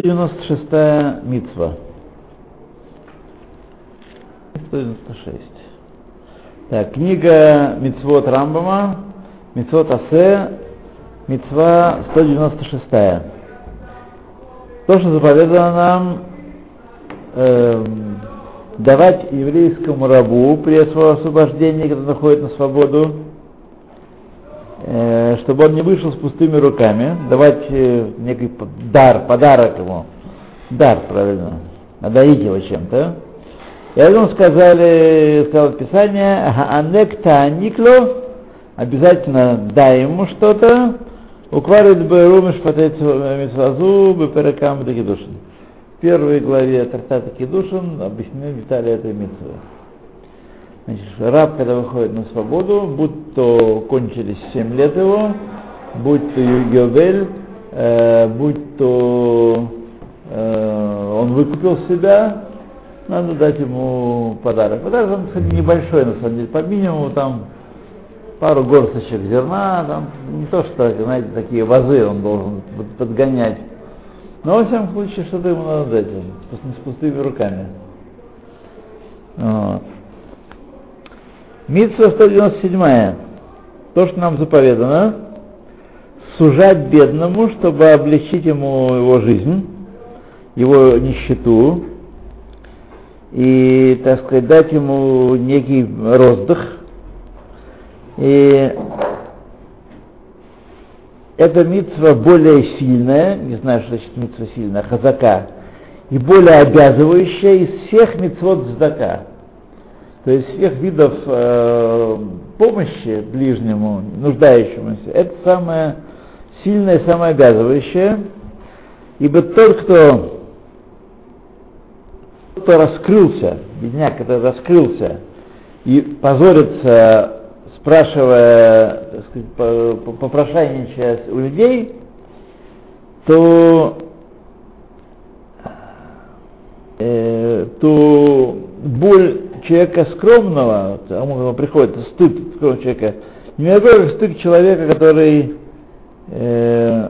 196 митцва. 196. Так, книга Мицвод Рамбама, Мицвод Асе, Мицва 196. То, что заповедано нам э, давать еврейскому рабу при освобождении, когда находит на свободу, чтобы он не вышел с пустыми руками, давать э, некий дар, подарок ему, дар, правильно, одарить его чем-то. И потом сказали, сказал Писание, анекта никло, обязательно дай ему что-то, укварит бы румиш митсвазу беперекам декидушин. В первой главе Тартата Кедушин объяснены детали этой митцвы. Значит, раб, когда выходит на свободу, будь то кончились 7 лет его, будь то Югевель, э, будь то э, он выкупил себя, надо дать ему подарок. Подарок, он, кстати, небольшой, на самом деле, по минимуму там пару горсточек зерна, там не то, что, знаете, такие вазы он должен подгонять. Но, во всяком случае, что-то ему надо дать, с пустыми руками. Вот. Митсва 197. То, что нам заповедано, сужать бедному, чтобы облегчить ему его жизнь, его нищету, и, так сказать, дать ему некий роздых. И эта митцва более сильная, не знаю, что значит митцва сильная, хазака, и более обязывающая из всех митцвот здака. То есть всех видов э, помощи ближнему, нуждающемуся, это самое сильное, самое обязывающее, ибо тот, кто кто раскрылся, бедняк, который раскрылся и позорится, спрашивая, так сказать, попрошайничая у людей, то, э, то боль человека скромного, кому приходит стыд скромного человека, не такой, стыд человека, который, э,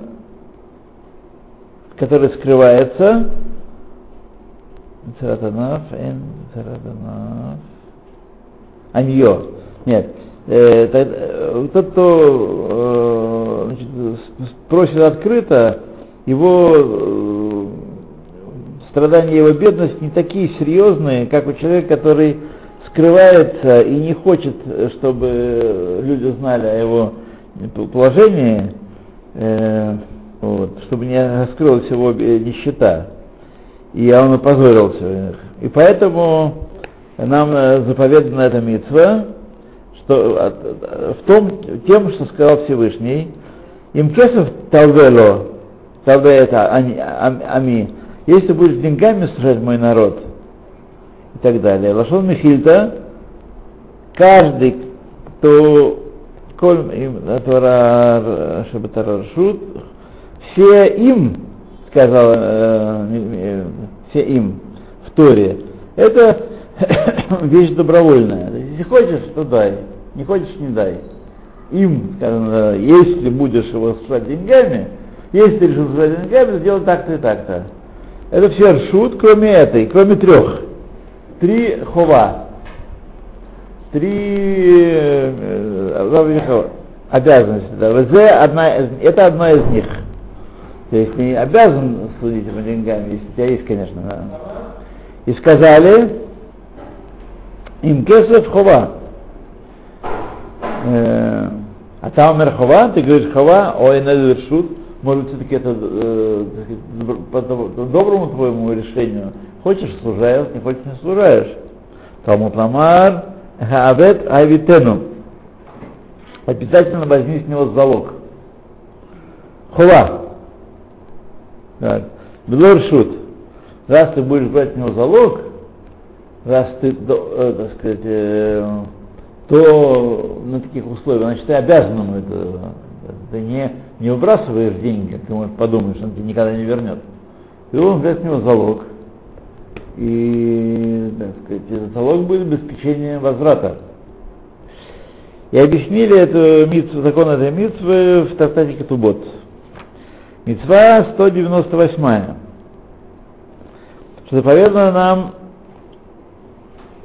который скрывается. Анье. Нет. Э, э, тот, кто э, значит, просит открыто, его э, страдания, его бедность не такие серьезные, как у человека, который скрывается и не хочет, чтобы люди знали о его положении, э, вот, чтобы не раскрылась его нищета и он опозорился. И поэтому нам э, заповедана эта митцва, что, в том, тем, что сказал Всевышний, им кесов талвело, талве это ами, если будешь деньгами служать мой народ, и так далее. Лашон Михильта, каждый, кто коль им шут, все им сказал э, все им в Торе, это вещь добровольная. Если хочешь, то дай, не хочешь, не дай. Им, если будешь его служать деньгами, если решил служать деньгами, то делай так-то и так-то. Это все ршут, кроме этой, кроме трех. Три хова. Три э, э, обязанности. Это одна из них. То есть не обязан судить его деньгами, если у тебя есть, конечно. Да. И сказали, им кесов хова. Э, а там хова, ты говоришь хова, ой, надо вершут, может все-таки это э, по доброму твоему решению. Хочешь служаешь, не хочешь не служаешь. Талмуд Ламар, Хаавет Авитену. Обязательно возьми с него залог. Хова. Так. Белоршут. Раз ты будешь брать с него залог, раз ты, э, так сказать, э, то на таких условиях, значит, ты обязан ему это. Ты не, не выбрасываешь деньги, ты можешь подумать, что он тебе никогда не вернет. Ты должен взять с него залог. И, так сказать, этот залог будет обеспечение возврата. И объяснили эту митцву, закон этой митцвы в Тартате Кетубот. Мецва 198. что заповедано нам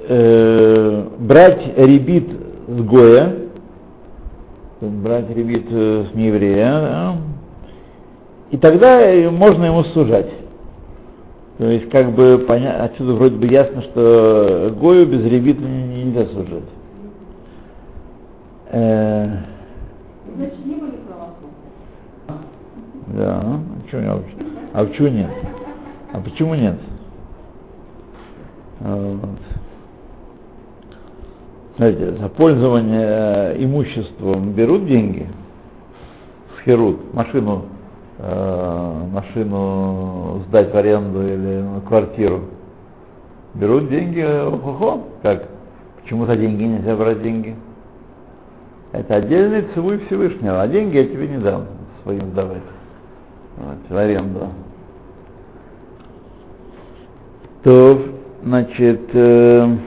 э, брать ребит с Гоя, брать ребит э, с нееврея, да, и тогда можно ему сужать. То есть, как бы, поня... отсюда вроде бы ясно, что Гою без ребита нельзя служить. Э... Значит, не были Да, а почему, нет? а почему нет? А почему нет? Вот. Знаете, за пользование э, имуществом берут деньги, схерут, машину Э, машину сдать в аренду или квартиру, берут деньги, хо-хо, как? Почему за деньги нельзя брать деньги? Это отдельный цивуй Всевышнего, а деньги я тебе не дам своим сдавать. Вот, в аренду. То, значит, э,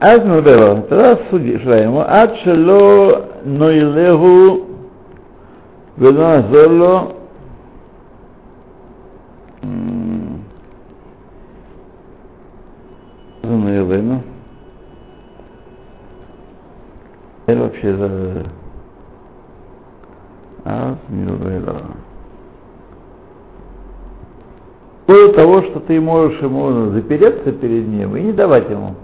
אז נדבר, тогда судьи ему, עד שלא נוילהו ולא נעזור לו זה наявлено. Это вообще за... А, милвела. После того, что ты можешь ему запереться перед ним и не давать ему.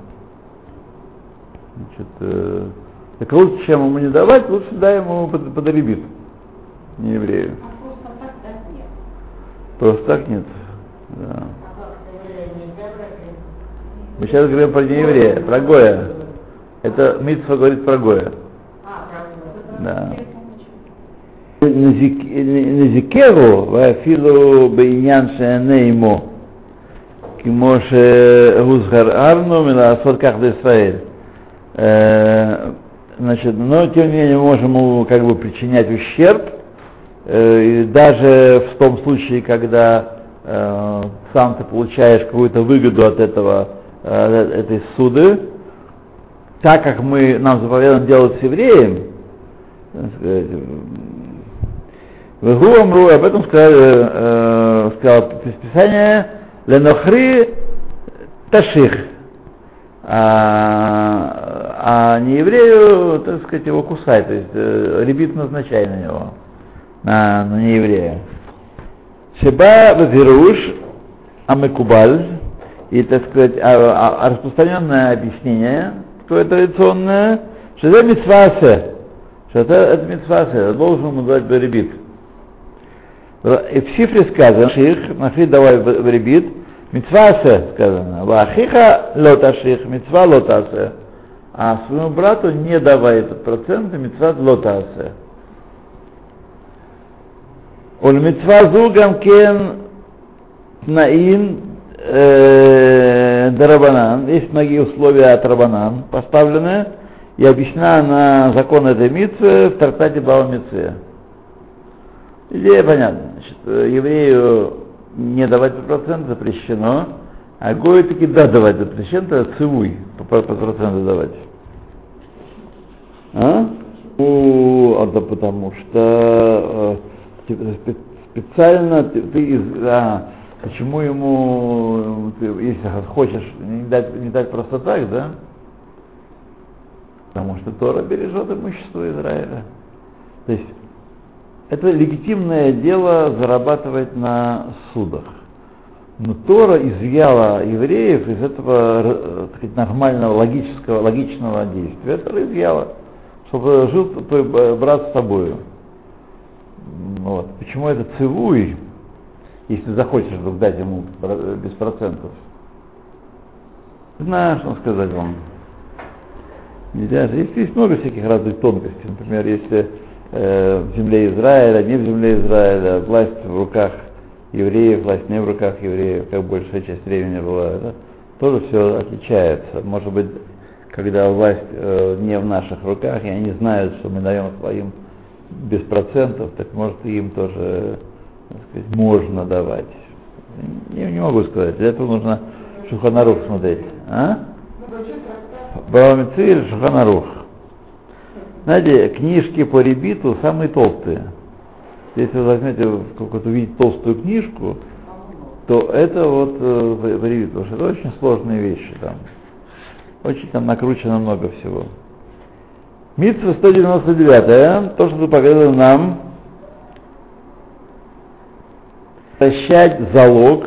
Значит, э, так лучше, чем ему не давать, лучше дай ему под, под не еврею. А просто так, так нет. Просто так нет. Да. А Мы сейчас говорим про нееврея, про Гоя. Это Митфа говорит про Гоя. А, да. Незикеру, вафилу бейнян шенеймо, кимоше гузгар арну, мила асфот де Исраэль. Э, значит, но тем не менее мы можем ему как бы причинять ущерб, э, и даже в том случае, когда э, сам ты получаешь какую-то выгоду от этого, э, этой суды, так как мы, нам заповедано делать с евреем, в Игу об этом сказали, э, сказал Писание, Ленохри Таших. А, а не еврею, так сказать, его кусай, то есть э, ребит назначай на него на, на нееврея. Шеба вавируш амекубаль, и, так сказать, а, а, распространенное объяснение, такое традиционное, что это митцвасе, что это, это митцвасе, должен ему дать беребит. И в шифре сказано, ших, нашли давай беребит, митцвасе сказано, вахиха лоташих, митцва лотасе, а своему брату не давай этот процент, митцват лотасе. Оль митцва зугам кен наин э, дарабанан. Есть многие условия от рабанан поставлены, и объяснена на закон этой митцвы в трактате Бава Митцве. Идея понятна. Значит, еврею не давать этот процент запрещено, а гою таки да давать запрещено, это цивуй, по проценту давать. А? У, это потому что специально ты, ты а, почему ему, ты, если хочешь не дать, не дать просто так, да? Потому что Тора бережет имущество Израиля. То есть это легитимное дело зарабатывать на судах. Но Тора изъяла евреев из этого э, так сказать, нормального, логического, логичного действия. Тора изъяла, чтобы жил твой брат с тобою. Вот. Почему это цивуй, если захочешь вдруг дать ему без процентов? Знаю, что сказать вам. Нельзя Есть, есть много всяких разных тонкостей. Например, если э, в земле Израиля, не в земле Израиля, власть в руках евреев, власть не в руках евреев, как большая часть времени была, это тоже все отличается. Может быть, когда власть э, не в наших руках, и они знают, что мы даем своим без процентов, так может и им тоже так сказать, можно давать. Не, не могу сказать, для этого нужно Шуханарух смотреть. А? Баламицы или Шуханарух? Знаете, книжки по ребиту самые толстые. Если вы возьмете какую-то увидеть толстую книжку, то это вот э, привит, потому что это очень сложные вещи там. Очень там накручено много всего. Митсва 199, то, что показал нам, прощать залог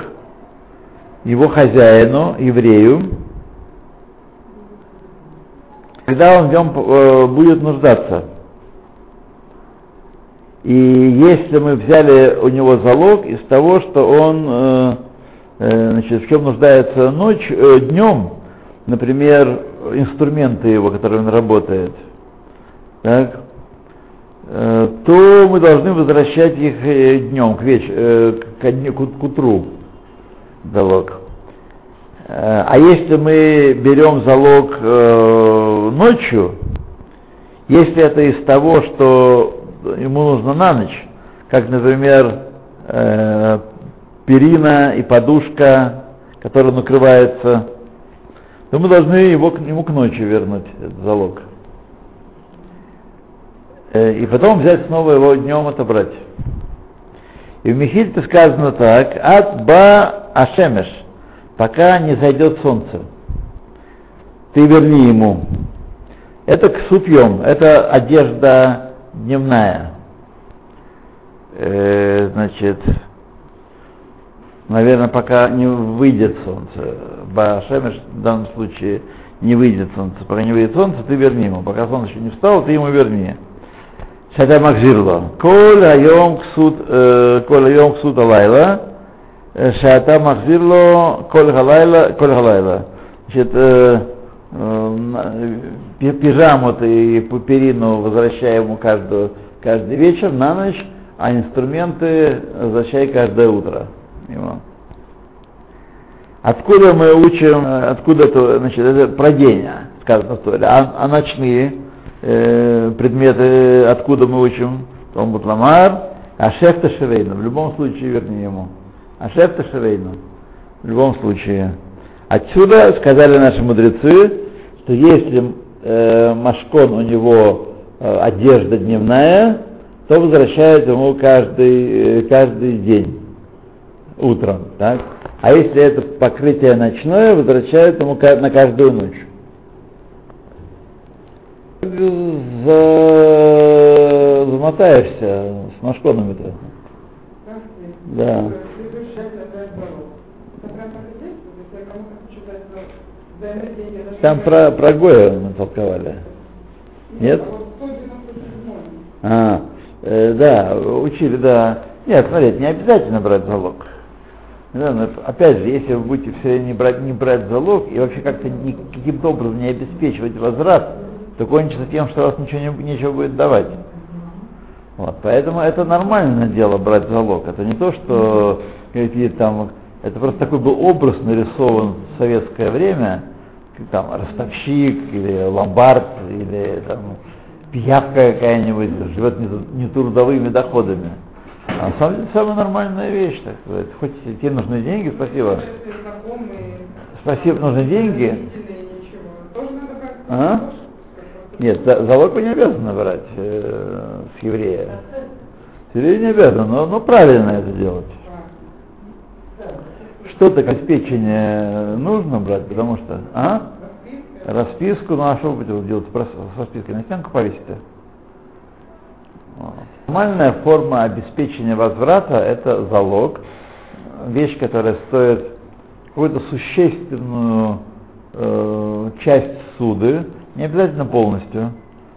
его хозяину, еврею, когда он в нем э, будет нуждаться. И если мы взяли у него залог из того, что он э, э, значит, в чем нуждается ночь, днем, например, инструменты его, которые он работает, так, э, то мы должны возвращать их э, днем, к, веч, э, к, дню, к, утру залог. А если мы берем залог ночью, если это из того, что ему нужно на ночь, как, например, перина и подушка, которая накрывается, то мы должны его, ему к ночи вернуть, этот залог. Э, и потом взять снова его днем отобрать. И в Михильте сказано так, от ба ашемеш, пока не зайдет солнце. Ты верни ему. Это к супьем, это одежда дневная. Э, значит, наверное, пока не выйдет солнце. Башемеш в данном случае не выйдет солнце. Пока не выйдет солнце, ты верни ему. Пока солнце еще не встало, ты ему верни. Шата Махзирло. Коль айом ксут, э, коль айом ксут алайла. Э, Шата Махзирло, коль халайла, коль. Значит, э, пижаму и пуперину возвращаем ему каждую, каждый вечер на ночь, а инструменты возвращай каждое утро. Ему. Откуда мы учим, откуда это, значит, это про день, сказано в Торе, а, а ночные э, предметы, откуда мы учим? Талмуд Ламар, а шефта Шевейна, в любом случае верни ему. А шефта Шевейна, в любом случае. Отсюда сказали наши мудрецы, что если э, машкон у него э, одежда дневная, то возвращают ему каждый, э, каждый день утром. Так? А если это покрытие ночное, возвращают ему на каждую ночь. За... Замотаешься с машконами-то. Да. Там про, про Гоя мы толковали. Нет? А, э, да, учили, да. Нет, смотрите, не обязательно брать залог. Но опять же, если вы будете все не брать, не брать залог и вообще как-то каким-то образом не обеспечивать возврат, то кончится тем, что вас ничего не, ничего будет давать. Вот, поэтому это нормальное дело брать залог. Это не то, что какие там, это просто такой был образ нарисован в советское время, там ростовщик или ломбард или там пиявка какая-нибудь живет не, не трудовыми доходами. А на самом деле самая нормальная вещь, так сказать. Хоть тебе нужны деньги, спасибо. Спасибо, нужны деньги. А? Нет, залог вы не обязаны брать э, с еврея. С еврея не обязаны, но, но правильно это делать. Что-то обеспечение нужно брать, потому что... А? Расписку, ну а что вы будете делать с распиской? На стенку повесите? Нормальная форма обеспечения возврата – это залог, вещь, которая стоит какую-то существенную э, часть суды, не обязательно полностью,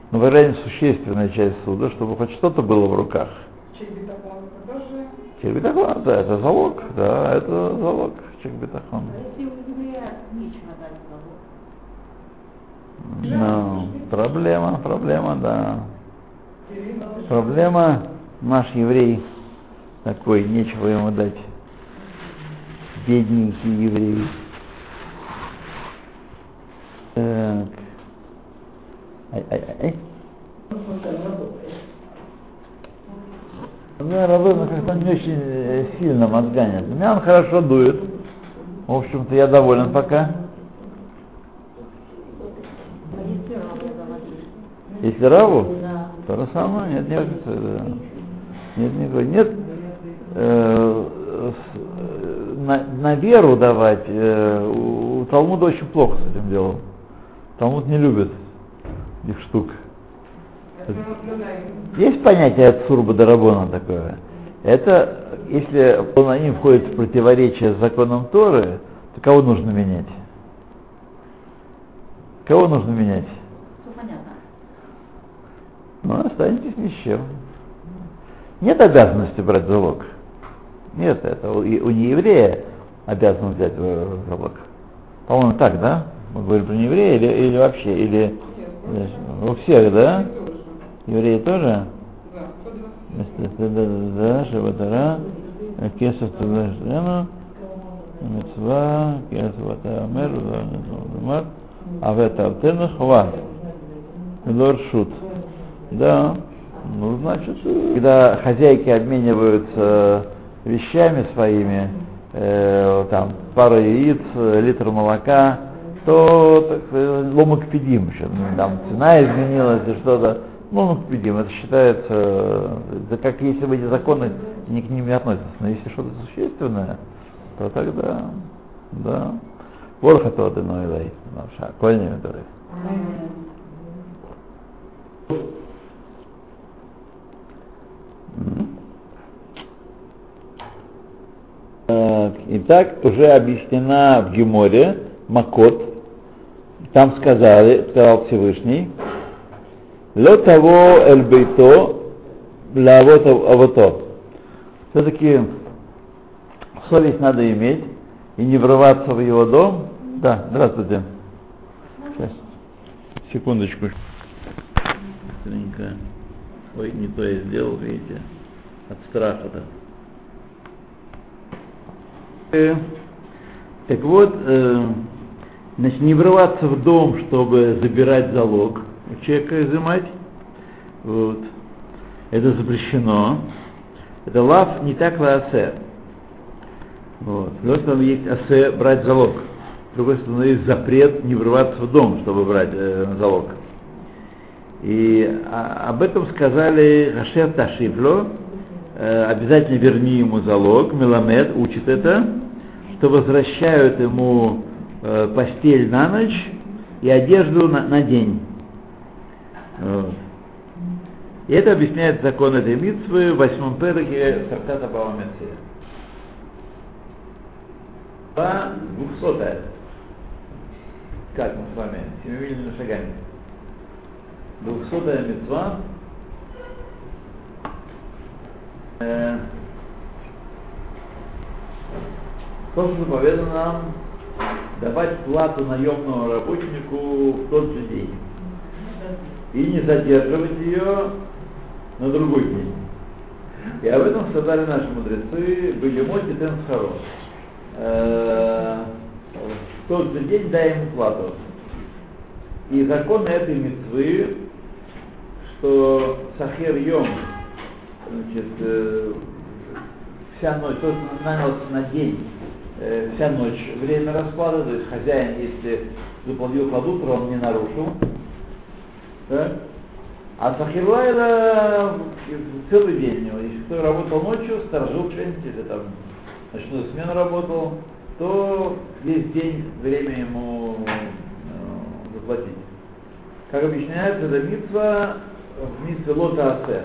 но, вероятно, существенная часть суда, чтобы хоть что-то было в руках. Чек бетахон тоже? Чек бетахон, да, это залог, да, это залог, чек бетахон. Ну, проблема, проблема, да. Проблема, наш еврей такой, нечего ему дать. Бедненький еврей. Так. Ай, ай, ай. Да, Равына как-то не очень э, сильно мозганит. Меня он хорошо дует. В общем-то, я доволен пока. Если Раву, то же самое, нет, нет, да. нет, никакой, нет, э, на, на веру давать, э, у, у Талмуда очень плохо с этим делом. Талмуд не любит этих штук. Есть понятие Цурба Дарабона такое. Это, если он они входит в противоречие с законом Торы, то кого нужно менять? Кого нужно менять? Ну, останетесь ни с чем. Нет обязанности брать залог. Нет, это у, у нееврея обязан взять э, залог. По-моему, так, да? Мы говорим про нееврея или, или вообще, или у всех, да? Евреи тоже? Да, Шабатара, Кесов Хват, Лоршут. Да, ну, значит, когда хозяйки обмениваются вещами своими, э, там, пару яиц, э, литр молока, то так, сказать, ломок педим еще, ну, там цена изменилась и что-то, ломок педим, это считается, э, это как если бы эти законы ни к ним не относятся, но если что-то существенное, то тогда, да, Ворха то одно и Кольни который. Так, Итак, уже объяснена в Геморе Макот. Там сказали, сказал Всевышний, Ло того эль бейто для авото. Все-таки совесть надо иметь и не врываться в его дом. Да, здравствуйте. Сейчас. Секундочку. Быстренько. Ой, не то я сделал, видите, от страха-то. Э, Так вот, э, значит, не врываться в дом, чтобы забирать залог у человека изымать. Вот. Это запрещено. Это лав не так асе. Вот. Другой стороны, есть асе брать залог. С другой стороны, есть запрет не врываться в дом, чтобы брать э, залог. И а, об этом сказали Хашер Ташифло, э, обязательно верни ему залог, Меламед учит это, что возвращают ему э, постель на ночь и одежду на, на день. Вот. И это объясняет закон этой митцвы в восьмом переке Сартата Бава Меция. Два двухсотая. Как мы с вами? Семимильными шагами. Двухсотая мецва. Э, то, что заповедано нам давать плату наемному работнику в тот же день. И не задерживать ее на другой день. И об этом сказали наши мудрецы, были моти тенсхаро. В тот же день дай ему плату. И закон этой митцвы, что сахер йом, значит, э, вся ночь, тот нанялся на день, э, вся ночь время расклада, то есть хозяин, если заплатил под утро, он не нарушил. Да? А Сахирлайла целый день у него. Если кто работал ночью, сторожил что-нибудь, или там ночную смену работал, то весь день время ему э, заплатить. Как объясняется, это митва Мицелот Асе.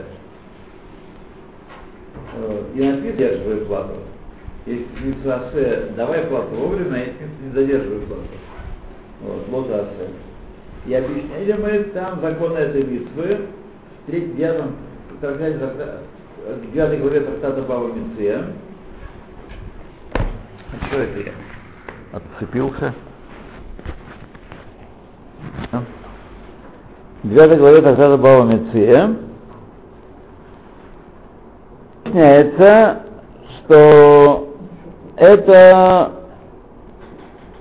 И написано, задерживаю плату. Если митцва Асе, давай плату вовремя, а есть не задерживаю плату. Вот, лот Асе. И объясняли мы там закон этой митцвы, в девятом трактате, в девятой главе трактата Баба Митция. А что это я? Отцепился. Yeah. 9 главе Тахтата Бава Меция объясняется, что это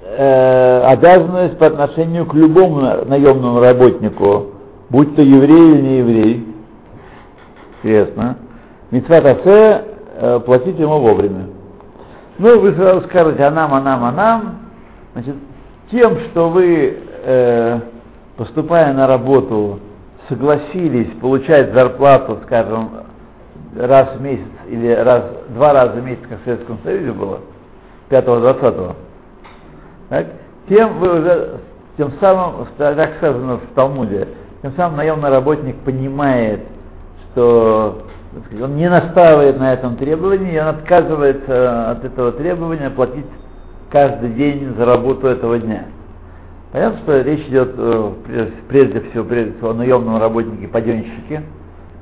э, обязанность по отношению к любому наемному работнику, будь то еврей или не еврей. Интересно. Митцва э, платить ему вовремя. Ну, вы сразу скажете, а нам, а нам, а нам. Значит, тем, что вы э, поступая на работу, согласились получать зарплату, скажем, раз в месяц или раз, два раза в месяц, как в Советском Союзе было, 5-20. Так? Тем вы уже, тем самым, так сказано в Талмуде, тем самым наемный работник понимает, что он не настаивает на этом требовании, он отказывается от этого требования платить каждый день за работу этого дня. Понятно, что речь идет э, прежде всего, прежде всего о наемном работнике, паденщике,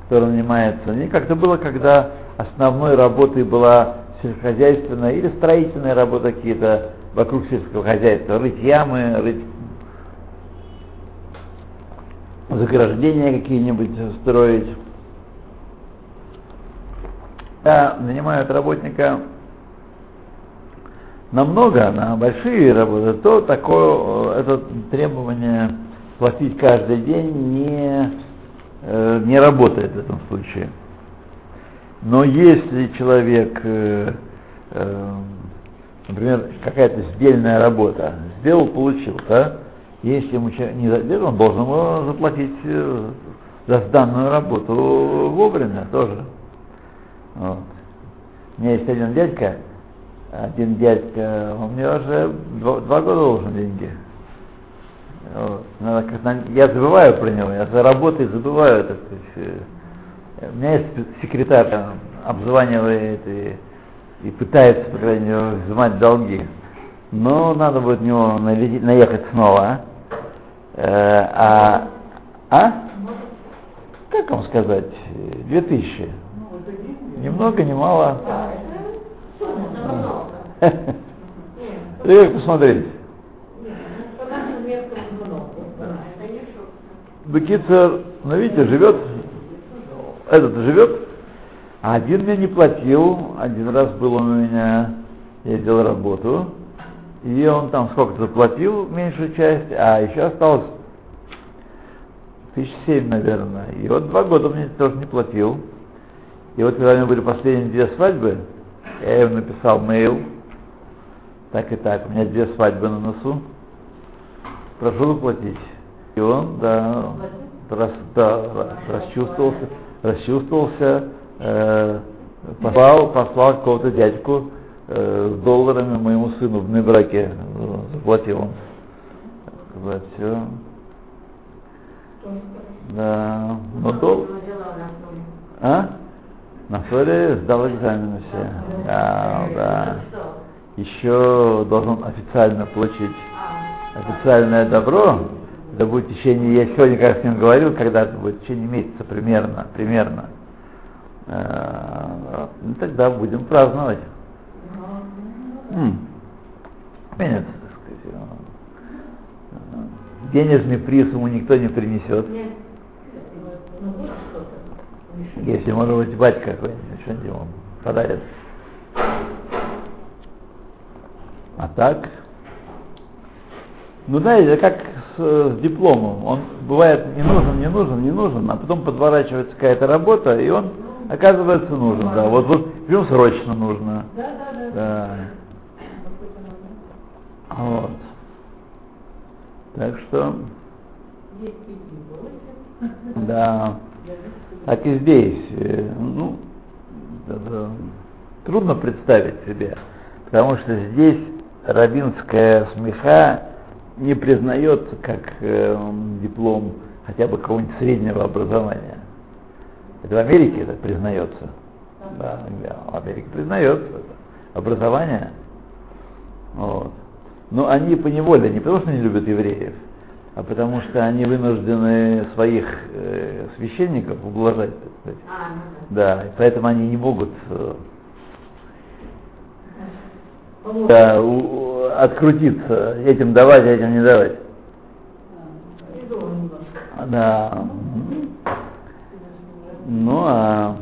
который нанимается. Не как это было, когда основной работой была сельскохозяйственная или строительная работа какие-то вокруг сельского хозяйства, рыть ямы, рыть заграждения какие-нибудь строить. Да, нанимают работника намного, на большие работы, то такое это требование платить каждый день не, э, не работает в этом случае. Но если человек, э, э, например, какая-то сдельная работа, сделал, получил, да, если ему не сделал, он должен ему заплатить э, за сданную работу вовремя тоже. Вот. У меня есть один дядька, один дядька, он мне уже два, два года должен деньги. Вот. Как я забываю про него, я за работой забываю, так сказать. У меня есть секретарь, он обзванивает и, и пытается, по крайней мере, взимать долги. Но надо будет него наехать снова. Э, а, а? Как вам сказать? Две тысячи. Ни много, ни мало. Как посмотреть? Бекицер, ну видите, живет, этот живет, а один мне не платил, один раз был он у меня, я делал работу, и он там сколько-то заплатил, меньшую часть, а еще осталось тысяч семь, наверное. И вот два года мне тоже не платил. И вот когда у меня были последние две свадьбы, я ему написал мейл, так и так, у меня две свадьбы на носу, прошу заплатить. И он, да, рас, да расчувствовался, расчувствовался, э, послал, послал какого-то дядьку э, с долларами моему сыну в браке, заплатил он. Сказать, все. Да, но дол... А? На Флоре сдал экзамены все. Да, да. Еще должен официально получить официальное добро. Это будет в течение, я сегодня как с ним говорил, когда это будет в течение месяца примерно, примерно. А, ну, тогда будем праздновать. Так сказать. Денежный приз ему никто не принесет. Если, может быть, батька какой-нибудь что-нибудь ему подарит. А так, ну да, это как с, с дипломом. Он бывает не нужен, не нужен, не нужен, а потом подворачивается какая-то работа, и он оказывается нужен. Да, вот, вот ему срочно нужно. Да, да, да. да. Вот. Так что. Да. Так и здесь, э, ну, трудно представить себе, потому что здесь равинская смеха не признается как э, диплом хотя бы какого-нибудь среднего образования. Это в Америке это признается. Да, да, в Америке признается это. образование. Вот. Но они по неволе, не потому что не любят евреев, а потому что они вынуждены своих э, священников ублажать, так сказать. А, ну да. да, и поэтому они не могут э, да, у, открутиться, этим давать, а этим не давать. Да. Ну а,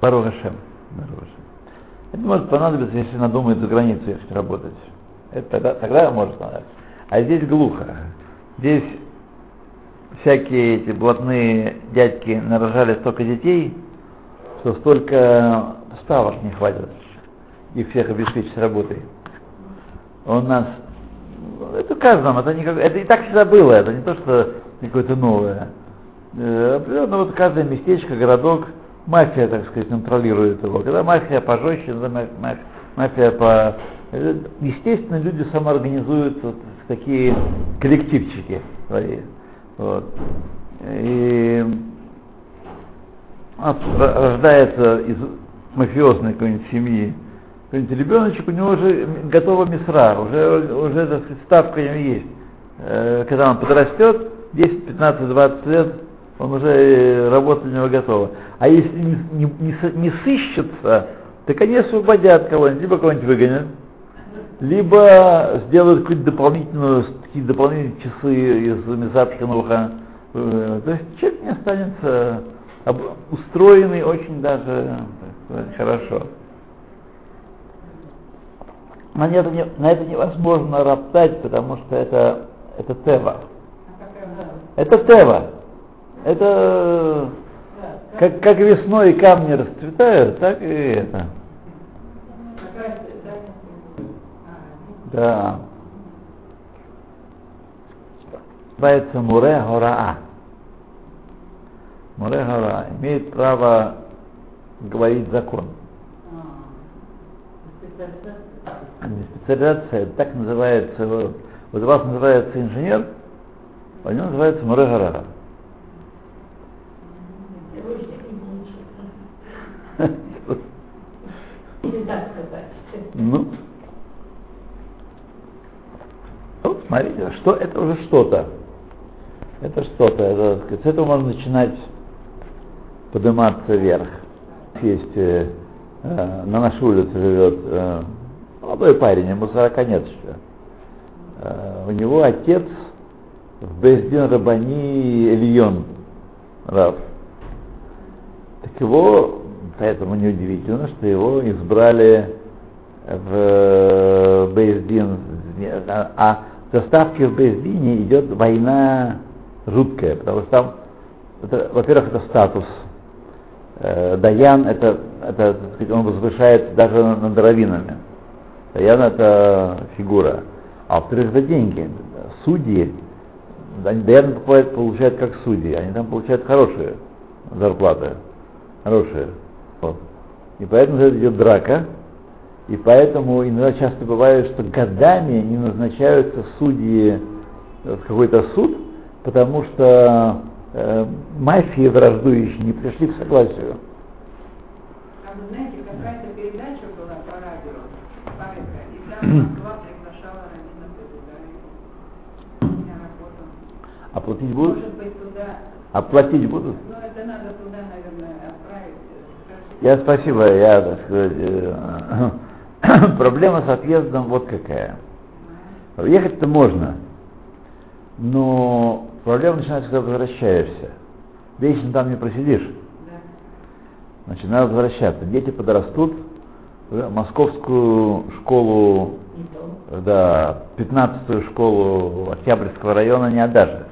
Барухашем. Это может понадобиться, если надумает за границу ехать работать. Это тогда, тогда может понравиться. А здесь глухо. Здесь всякие эти блатные дядьки нарожали столько детей, что столько ставок не хватит их всех обеспечить работой. У нас это каждому, это, не, это и так всегда было, это не то, что какое-то новое. Э, определенно вот каждое местечко, городок мафия, так сказать, контролирует его. Когда мафия пожестче, когда ма- ма- мафия по... э, Естественно, люди самоорганизуют вот такие коллективчики свои. Вот. И рождается из мафиозной какой-нибудь семьи какой-нибудь ребеночек, у него уже готова мисра, уже, уже так сказать, ставка у него есть. Э, Когда он подрастет, 10, 15, 20 лет, он уже э, работа у него готова. А если не, не, не сыщется, так они освободят кого-нибудь, либо кого-нибудь выгонят, либо сделают какую-то дополнительную, такие дополнительные часы из Мизапшинуха. Э, То есть человек не останется устроенный очень даже хорошо. На это, не- на это невозможно роптать, потому что это, это тева. Это тева. Это как, как весной камни расцветают, так и это. Да. Называется Муре Гораа. Муре Гораа имеет право говорить закон. Не специализация, так называется, вот вот у вас называется инженер, а у него называется Муре Гораа. Ну, ну, смотрите, что это уже что-то. Это что-то. Это, с этого можно начинать подниматься вверх. Есть э, э, на нашей улице живет э, молодой парень, ему 40 нет еще. Э, у него отец в Бездин Рабани Ильон Рав. Так его, поэтому неудивительно, что его избрали в Бейздин, а, а в заставке в Бейздине идет война жуткая, потому что там, во-первых, это статус. Э, Даян это, это, так сказать, он возвышается даже над раввинами. Даян это фигура. А во-вторых, это деньги. Судьи, Даян получает, получает как судьи, они там получают хорошие зарплаты. Хорошие. Вот. И поэтому идет драка. И поэтому иногда часто бывает, что годами не назначаются судьи в какой-то суд, потому что э, мафии враждующие не пришли к согласию. А вы знаете, какая-то передача была по радио, и там Москва приглашала. Оплатить будут? Может быть, туда... Оплатить будут? Ну, это надо туда, наверное, отправить. Я спасибо, я, так сказать, э, проблема с отъездом вот какая. Ехать-то можно, но проблема начинается, когда возвращаешься. Вечно там не просидишь. Значит, надо возвращаться. Дети подрастут, московскую школу, да, 15-ю школу Октябрьского района не отдашь.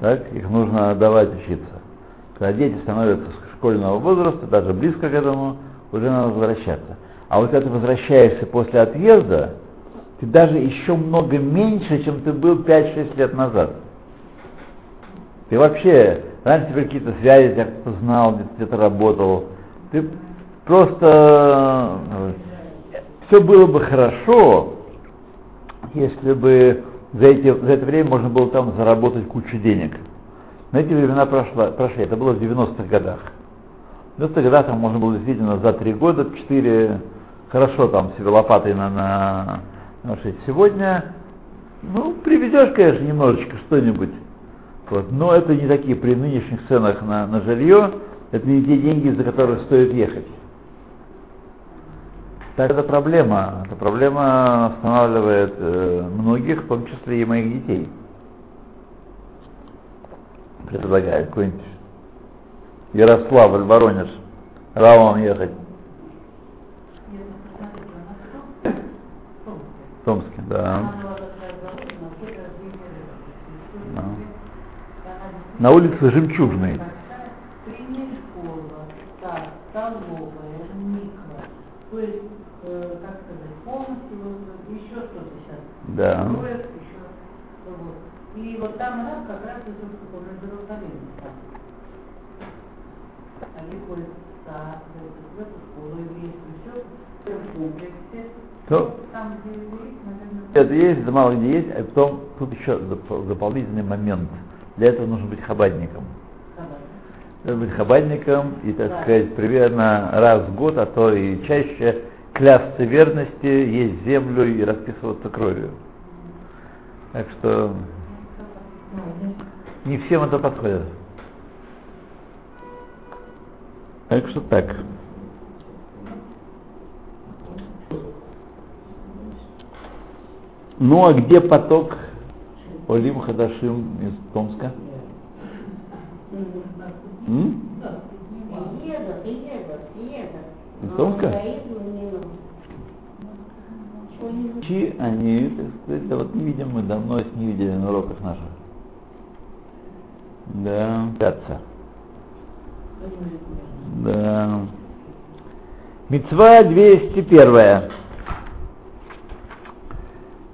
Так, их нужно отдавать учиться. Когда дети становятся школьного возраста, даже близко к этому, уже надо возвращаться. А вот когда ты возвращаешься после отъезда, ты даже еще много меньше, чем ты был 5-6 лет назад. Ты вообще, раньше какие-то связи, тебя кто-то знал, где-то, где-то работал. Ты просто... Все было бы хорошо, если бы за, эти, за это время можно было там заработать кучу денег. Но эти времена прошло, прошли, это было в 90-х годах. В 90-х годах там можно было действительно за три года, четыре, хорошо там себе лопатой на, на, на. Сегодня, ну, приведешь, конечно, немножечко что-нибудь, вот, но это не такие при нынешних ценах на, на жилье, это не те деньги, за которые стоит ехать. Так это проблема. Эта проблема останавливает э, многих, в том числе и моих детей. Предлагаю какой-нибудь Ярославль, Воронеж, Равом ехать. В Томске. Да. На улице Жемчужной. Средняя школа, сад, столовая, микро. То есть, э, как сказать, полностью вот, еще что-то сейчас. Да. И вот там раз как раз идет уже Иерусалим. они ходят в эту школу еврейскую, все в комплексе. То- Там, где евреи, наверное, Это есть, мало где есть, а потом тут еще доп- дополнительный момент. Для этого нужно быть хабадником. Нужно быть хабадником и, так Да. сказать, примерно раз в год, а то и чаще клясться верности, есть землю и расписываться кровью. Так что не всем это подходит. Так что так. Ну а где поток Олим Хадашим из Томска? Из Томска? Чи они, так сказать, вот не видим мы давно их не видели на уроках наших. Да, отца. Да. Мецва 201.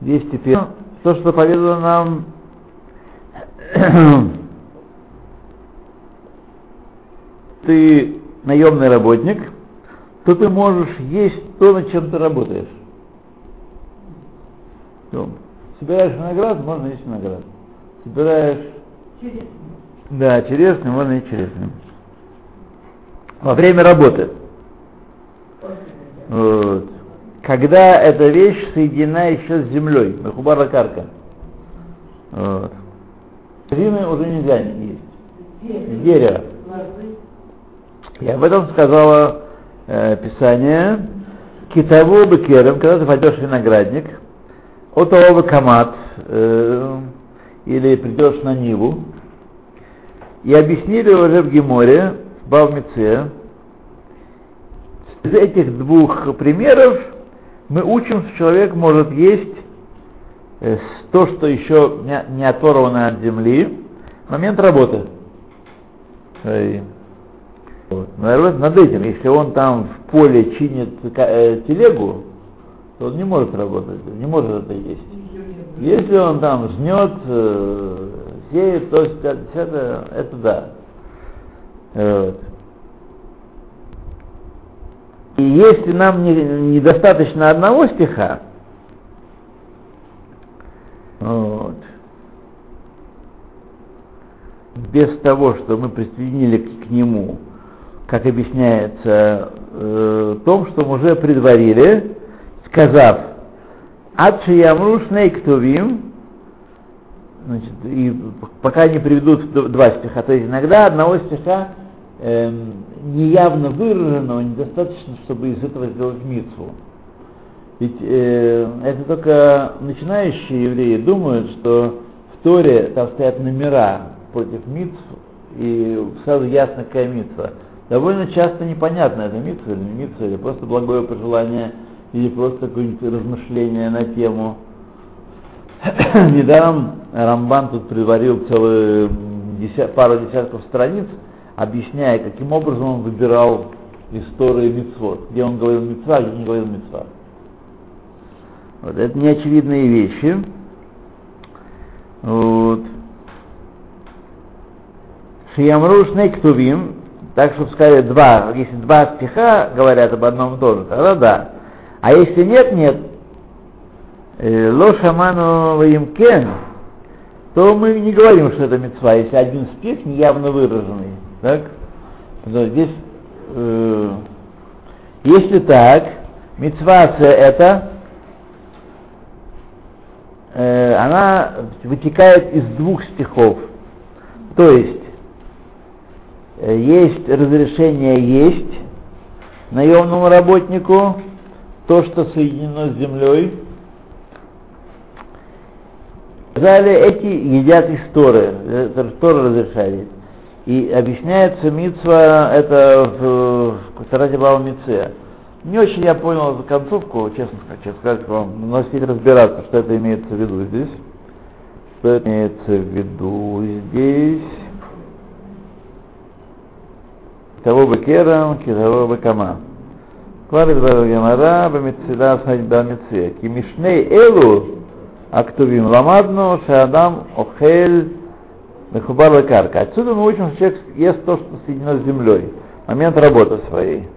201. То, что поведало нам ты наемный работник, то ты можешь есть то, над чем ты работаешь. То, Собираешь виноград, можно есть виноград. Собираешь Через да, черешню, можно и черешню. Во время работы. Вот. Когда эта вещь соединена еще с землей, махубара карка. Вот. Уже нельзя есть. Дерево. И об этом сказала э, Писание. Китову бекерем, когда ты пойдешь в виноградник, отову камат, э, или придешь на Ниву, и объяснили уже в Геморе, в Бавмице, из этих двух примеров мы учим, что человек может есть э, то, что еще не, оторвано от земли, в момент работы. Вот. Над над этим, если он там в поле чинит э, телегу, то он не может работать, не может это есть. Если он там жнет, э, сеет, то есть это, это да. Вот. И если нам не- недостаточно одного стиха, вот, без того, что мы присоединили к, к нему, как объясняется, э, том, что мы уже предварили, сказав, Адши Ямру Шнейктувим, значит, и пока не приведут два стиха, то есть иногда одного стиха эм, неявно выраженного недостаточно, чтобы из этого сделать митцву. Ведь э, это только начинающие евреи думают, что в Торе там стоят номера против митцв, и сразу ясно, какая митцва. Довольно часто непонятно, это митцва или не митцва, или просто благое пожелание, или просто какое-нибудь размышление на тему. Недаром Рамбан тут приварил целую деся- пару десятков страниц, объясняя, каким образом он выбирал истории митцвот, где он говорил митцва, где не говорил митцва. Вот это неочевидные вещи. Вот. Шиямру Шнейктувим, так чтобы сказали два, если два стиха говорят об одном и том же, тогда да. А если нет, нет, э, ло шаману ваимкен, то мы не говорим, что это мецва, если один стих неявно выраженный. Так? Здесь, э, если так, мецва это, э, она вытекает из двух стихов. То есть, э, есть разрешение есть наемному работнику то, что соединено с землей. Далее эти едят из Торы, это Тора разрешает. И объясняется Мицва, это в, в Сарате Баба Не очень я понял эту концовку, честно, хочу сказать вам, но разбираться, что это имеется в виду здесь. Что это имеется в виду здесь? Того бы керам, китаво бы кама. Кварит Гемара, Бамитсида, Бамитсе. Кимишней Элу, Актувим Ламадну, Шадам, Охель, Мехубар карка. Отсюда мы учим, что человек ест то, что соединено с землей. Момент работы своей.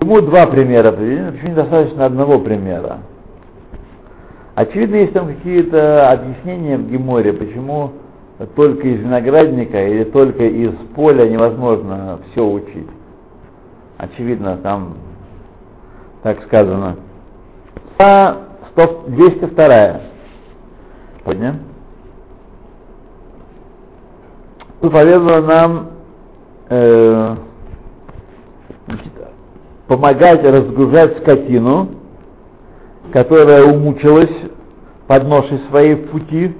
Ему два примера приведены? Почему недостаточно одного примера? Очевидно, есть там какие-то объяснения в Геморе, почему только из виноградника или только из поля невозможно все учить. Очевидно, там так сказано. 202. Сегодня. Заповедовала нам э, значит, помогать разгружать скотину, которая умучилась под ношей своей в пути.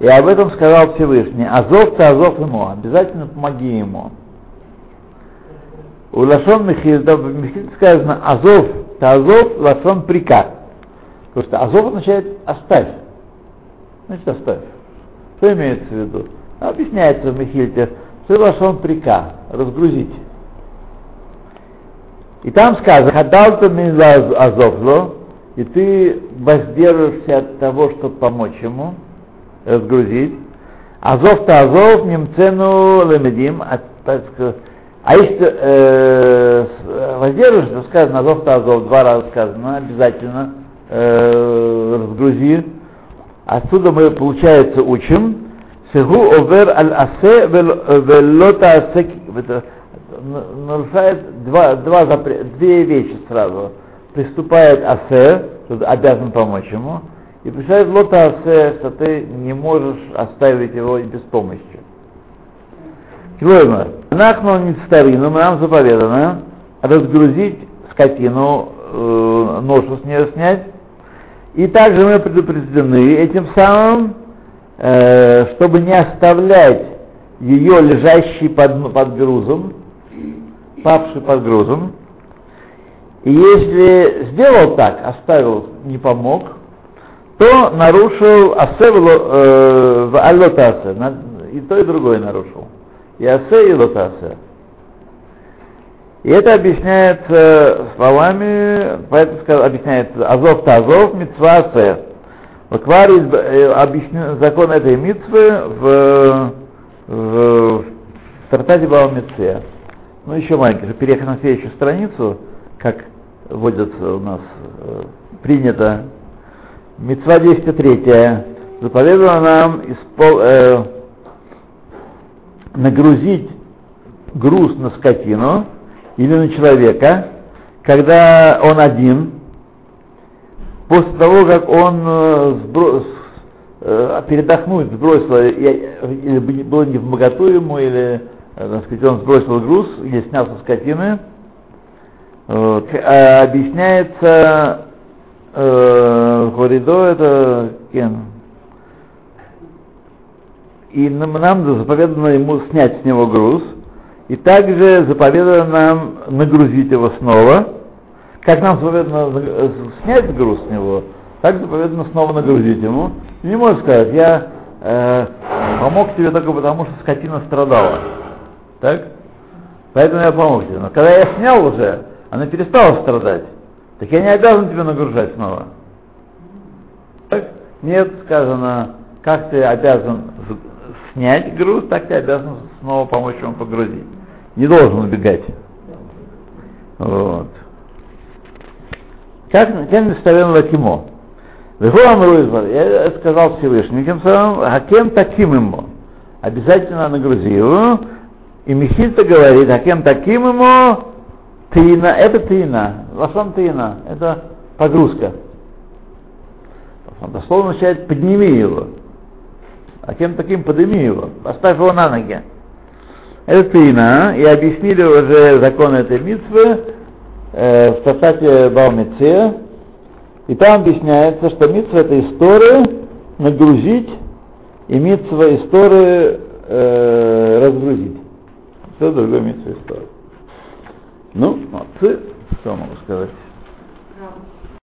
И об этом сказал Всевышний. Азов-то Азов ему, обязательно помоги ему. У Лашон Михиль, да, в сказано Азов, Тазов, Лашон приказ. Потому что Азов означает оставь. Значит, оставь. Что имеется в виду? Объясняется в Михильте, что Лашон приказ, разгрузить. И там сказано, хадалта азовло, и ты воздержишься от того, чтобы помочь ему, разгрузить. Азов-то азов, немцену лемедим, а, а если э, воздержишься, сказано азов-то азов, два раза сказано, обязательно э, разгрузи. Отсюда мы, получается, учим, Сеху овер аль асе велота асе нарушает два, два запрет, две вещи сразу. Приступает асе, что обязан помочь ему, и приступает лота асе, что ты не можешь оставить его без помощи. Клоймер. Нахну не старину, нам заповедано разгрузить скотину, э, ношу с нее снять. И также мы предупреждены этим самым, э, чтобы не оставлять ее лежащей под, под грузом, павший под грузом. И если сделал так, оставил, не помог, то нарушил асевло э, в аллотасе, и то, и другое нарушил. И асе, и лотасе. И это объясняется словами, поэтому объясняется Азов Тазов, Мицва. Ваквар э, объяснен закон этой митвы в, в, в Тартаде Баумитсе. Ну, еще маленький, переехать на следующую страницу, как вводится у нас э, принято. Мецва 203 заповедовала нам испол, э, нагрузить груз на скотину или на человека, когда он один, после того, как он э, сброс, э, передохнуть сбросил, или было не в ему, или Э, так сказать, он сбросил груз или снял со скотины, а объясняется э, Хоридо, это Кен. И нам, нам заповедано ему снять с него груз, и также заповедано нам нагрузить его снова. Как нам заповедано снять груз с него, так заповедано снова нагрузить ему. И не можешь сказать, я э, помог тебе только потому, что скотина страдала. Так? Поэтому я помог тебе. Но когда я снял уже, она перестала страдать. Так я не обязан тебе нагружать снова. Так? Нет, сказано, как ты обязан снять груз, так ты обязан снова помочь ему погрузить. Не должен убегать. Вот. Как кем представлен Лакимо? Я сказал Всевышний, тем самым, а кем таким ему? Обязательно нагрузи его, и Михильта говорит, а кем таким ему тина, это тина, лошон тина, это погрузка. Дословно означает подними его. А кем таким подними его, поставь его на ноги. Это тина, и объяснили уже закон этой митвы э, в Тасате Баумице, и там объясняется, что митва это история нагрузить, и митва история э, разгрузить. Все другое митцва история. Ну, молодцы, что могу сказать.